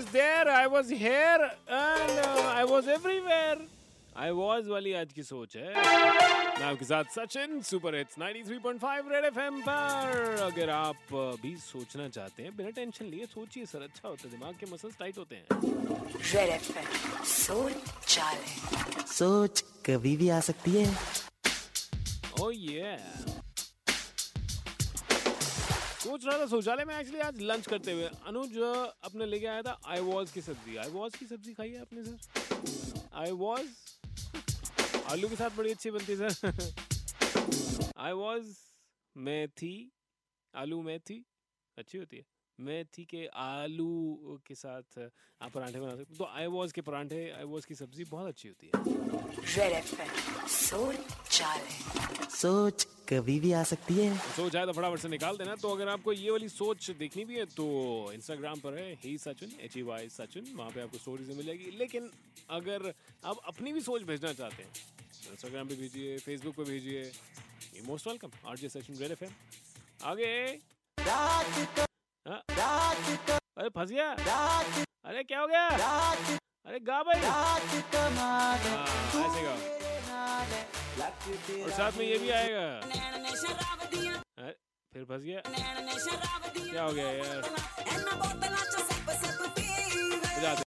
there, I was here, and uh, I was everywhere. I was वाली आज की सोच है। मैं आपके साथ Sachin super hits 93.5 red FM पर। अगर आप भी सोचना चाहते हैं बिना टेंशन लिए सोचिए सर अच्छा होता है दिमाग के मसल्स टाइट होते हैं। रेड एफएम सोच चाले। सोच कभी भी आ सकती है। ओ ये सोच रहा था शौचालय में एक्चुअली आज लंच करते हुए अनुज अपने लेके आया था आई वॉज़ की सब्ज़ी। आई वॉज़ की सब्ज़ी खाई है आपने सर आई वॉज़ आलू के साथ बड़ी अच्छी बनती है सर आई वॉज़ मैं थी आलू में थी अच्छी होती है। मेथी के आलू के साथ आप पराठे बना सकते तो आई वॉज़ के पराठे आई वॉज़ की सब्ज़ी बहुत अच्छी होती है। सोच कभी भी आ सकती है। सोच आए तो फटाफट से निकाल देना। तो अगर आपको ये वाली सोच देखनी भी है तो इंस्टाग्राम पर है ही Sachin H E Y Sachin वहाँ पे आपको स्टोरी से मिलेगी लेकिन अगर आप अपनी भी सोच भेजना चाहते हैं तो इंस्टाग्राम पे भेजिए फेसबुक पे भेजिए most welcome R J Sachin red F आगे। हाँ? अरे फंस गया। अरे क्या हो गया? अरे गा भाई। हाँ, ऐसे गाओ और साथ में ये भी आएगा। फंस गया क्या हो गया यार बजाते